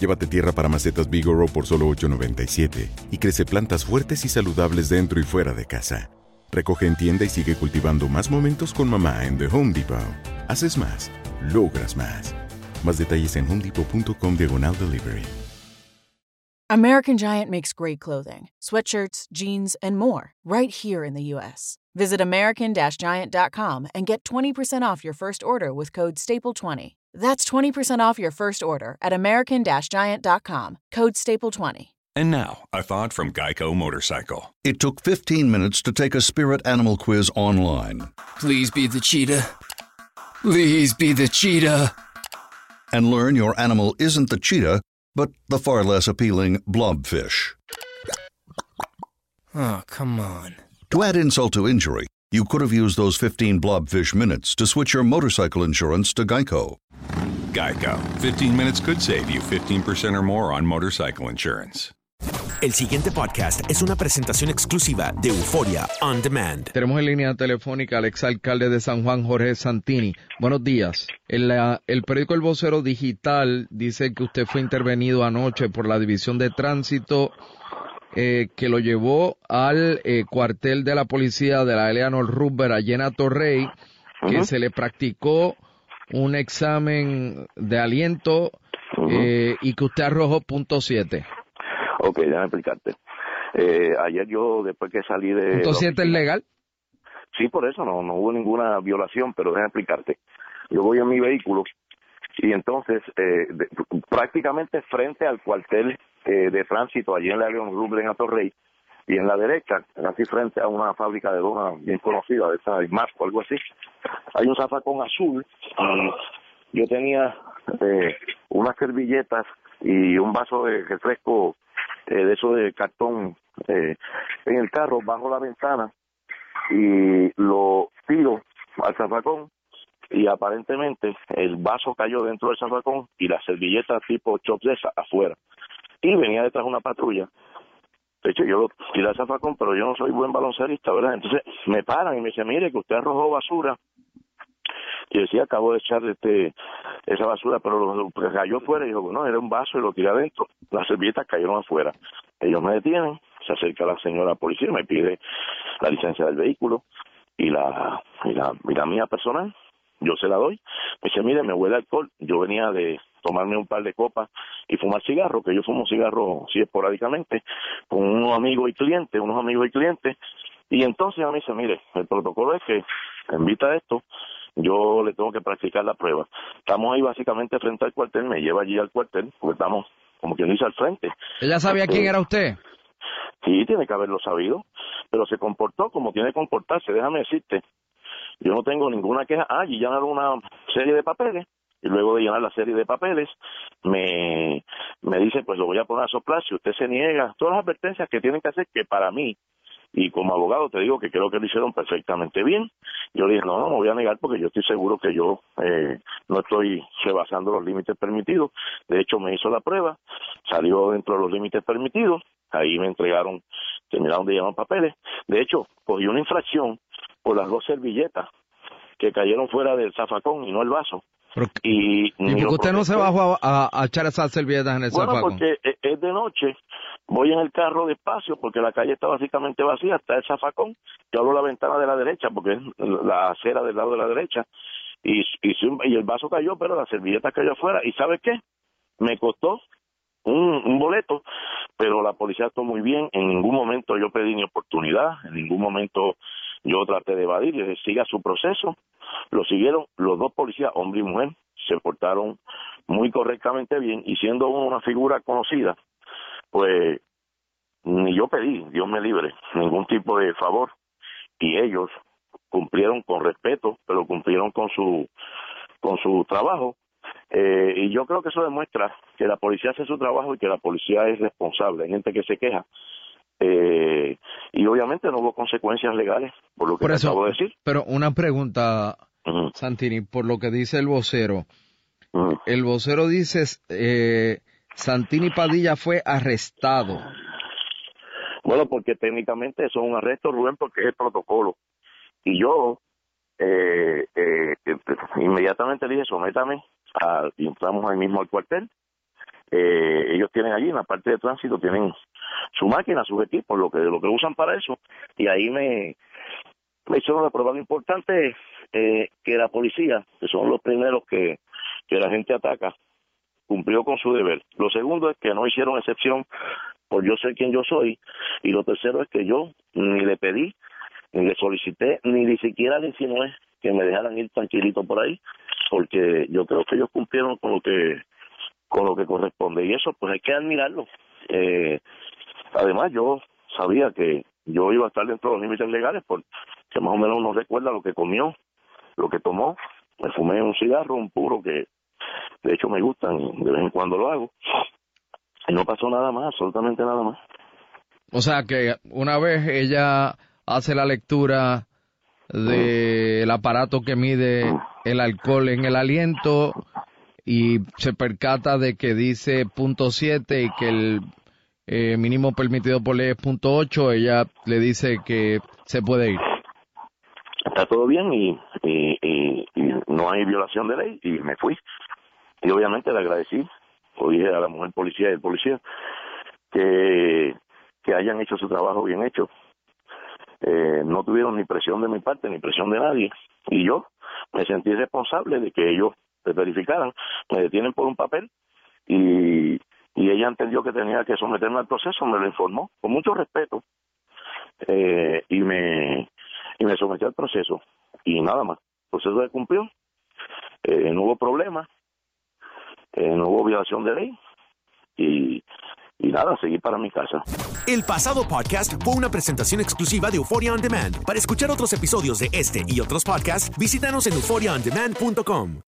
Llévate tierra para macetas Bigoro por solo $8.97 y crece plantas fuertes y saludables dentro y fuera de casa. Recoge en tienda y sigue cultivando más momentos con mamá en The Home Depot. Haces más, logras más. Más detalles en homedepot.com diagonal delivery. American Giant makes great clothing, sweatshirts, jeans, and more right here in the U.S. Visit American Giant.com and get 20% off your first order with code STAPLE20. That's 20% off your first order at American Giant.com, code STAPLE20. And now, a thought from Geico Motorcycle. It took 15 minutes to take a spirit animal quiz online. Please be the cheetah. Please be the cheetah. And learn your animal isn't the cheetah, but the far less appealing blobfish. Oh, come on. To add insult to injury, you could have used those 15 blobfish minutes to switch your motorcycle insurance to Geico. Geico. 15 minutes could save you 15% or more on motorcycle insurance. El siguiente podcast es una presentación exclusiva de Euforia On Demand. Tenemos en línea telefónica al exalcalde de San Juan, Jorge Santini. Buenos días. El, uh, el periódico El Vocero Digital dice que usted fue intervenido anoche por la División de Tránsito eh, que lo llevó al eh, cuartel de la policía de la Eleanor Rubber en Torrey, que se le practicó un examen de aliento eh, y que usted arrojó punto siete. Ok, déjame explicarte. Eh, ayer yo, después que salí de... ¿Punto siete es legal? Sí, por eso no, no hubo ninguna violación, pero déjame explicarte. Yo voy en mi vehículo y entonces eh, de, prácticamente frente al cuartel eh, de tránsito allí en la León Rubén en Atorrey y en la derecha, casi frente a una fábrica de donas bien conocida, de esa Marco, algo así, hay un zafacón azul yo tenía eh, unas servilletas y un vaso de refresco eh, de eso de cartón eh, en el carro bajo la ventana y lo tiro al zafacón y aparentemente el vaso cayó dentro del zafacón y la servilleta tipo chop de esa afuera. Y venía detrás una patrulla. De hecho, yo tiré al zafacón, pero yo no soy buen baloncerista, ¿verdad? Entonces me paran y me dicen, mire, que usted arrojó basura. Y decía, acabo de echar este esa basura, pero lo, cayó fuera. Y dijo, no, era un vaso y lo tiré adentro. Las servilletas cayeron afuera. Ellos me detienen, se acerca la señora policía, me pide la licencia del vehículo y la, y la, y la mía personal yo se la doy. Me dice, mire, me huele alcohol. Yo venía de tomarme un par de copas y fumar cigarro, que yo fumo cigarro sí esporádicamente, con unos amigos y clientes, unos amigos y clientes. Y entonces me dice, mire, el protocolo es que en vista de esto, yo le tengo que practicar la prueba. Estamos ahí básicamente frente al cuartel, me lleva allí al cuartel, porque estamos, como quien dice, al frente. ¿Ella sabía Este, quién era usted? Sí, tiene que haberlo sabido, pero se comportó como tiene que comportarse, déjame decirte. Yo no tengo ninguna queja. Ah, y llenaron una serie de papeles y luego de llenar la serie de papeles me, me dice, pues lo voy a poner a soplar si usted se niega. Todas las advertencias que tienen que hacer que para mí y como abogado te digo que creo que lo hicieron perfectamente bien. Yo le dije, no, no me voy a negar porque yo estoy seguro que yo eh, no estoy rebasando los límites permitidos. De hecho, me hizo la prueba, salió dentro de los límites permitidos, ahí me entregaron, terminaron de llevar papeles. De hecho, cogí una infracción por las dos servilletas que cayeron fuera del zafacón y no el vaso. Y ¿Y ni por lo qué usted no se bajó a, a- a echar esas servilletas en el Bueno, porque e- es de noche, voy en el carro despacio porque la calle está básicamente vacía, está el zafacón, yo abro la ventana de la derecha porque es la acera del lado de la derecha y, y, el vaso cayó, pero la servilleta cayó afuera. ¿Y sabes qué? Me costó un, un boleto pero la policía actuó muy bien, en ningún momento yo pedí ni oportunidad, en ningún momento yo traté de evadir, y siga su proceso, lo siguieron los dos policías, hombre y mujer, se portaron muy correctamente bien y siendo una figura conocida, pues ni yo pedí, Dios me libre, ningún tipo de favor y ellos cumplieron con respeto, pero cumplieron con su con su trabajo eh, y yo creo que eso demuestra que la policía hace su trabajo y que la policía es responsable. Hay gente que se queja. Eh, y obviamente no hubo consecuencias legales por lo que acabo de decir. Pero una pregunta, Santini, por lo que dice el vocero. El vocero dice, eh, Santini Padilla fue arrestado. Bueno, porque técnicamente eso es un arresto, Rubén, porque es el protocolo. Y yo eh, eh, inmediatamente dije, sométame y entramos ahí mismo al cuartel. Eh, ellos tienen allí en la parte de tránsito tienen su máquina, sus equipos, lo que lo que usan para eso. Y ahí me me hicieron la prueba importante eh, que la policía, que son los primeros que, que la gente ataca, cumplió con su deber. Lo segundo es que no hicieron excepción por yo ser quien yo soy. Y lo tercero es que yo ni le pedí, ni le solicité, ni ni siquiera le insinué que me dejaran ir tranquilito por ahí porque yo creo que ellos cumplieron con lo que con lo que corresponde. Y eso pues hay que admirarlo. Eh, además yo sabía que yo iba a estar dentro de los límites legales porque más o menos uno recuerda lo que comió lo que tomó. Me fumé un cigarro un puro que de hecho me gustan de vez en cuando lo hago. Y no pasó nada más absolutamente nada más. O sea que una vez ella hace la lectura del aparato que mide el alcohol en el aliento y se percata de que dice punto siete y que el eh, mínimo permitido por ley es punto ocho, ella le dice que se puede ir. Está todo bien y, y, no hay violación de ley y me fui. Y obviamente le agradecí, o dije a la mujer policía y el policía, que, que hayan hecho su trabajo bien hecho eh, no tuvieron ni presión de mi parte ni presión de nadie y yo me sentí responsable de que ellos verificaran, me detienen por un papel y, y ella entendió que tenía que someterme al proceso, me lo informó con mucho respeto eh, y me y me sometió al proceso y nada más, el proceso se cumplió, eh, no hubo problema, eh, no hubo violación de ley y y nada, seguir para mi casa. El pasado podcast fue una presentación exclusiva de Euphoria On Demand. Para escuchar otros episodios de este y otros podcasts, visítanos en euphoriaondemand.com.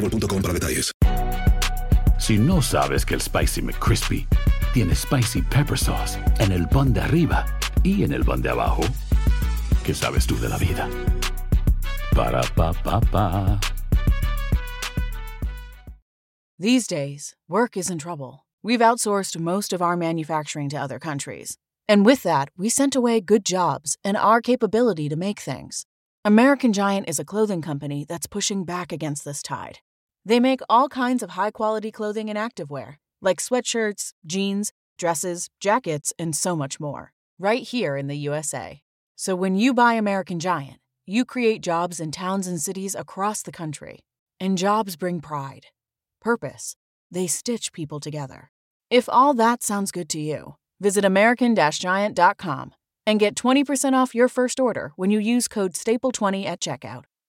boostmobile.com para detalles. Si no sabes que el Spicy McCrispy tiene Spicy Pepper Sauce en el pan de arriba y en el pan de abajo, ¿qué sabes tú de la vida? Para, pa, pa, pa. These days, work is in trouble. We've outsourced most of our manufacturing to other countries. And with that, we sent away good jobs and our capability to make things. American Giant is a clothing company that's pushing back against this tide. They make all kinds of high quality clothing and activewear, like sweatshirts, jeans, dresses, jackets, and so much more, right here in the USA. So when you buy American Giant, you create jobs in towns and cities across the country. And jobs bring pride, purpose. They stitch people together. If all that sounds good to you, visit American Giant.com and get 20% off your first order when you use code STAPLE20 at checkout.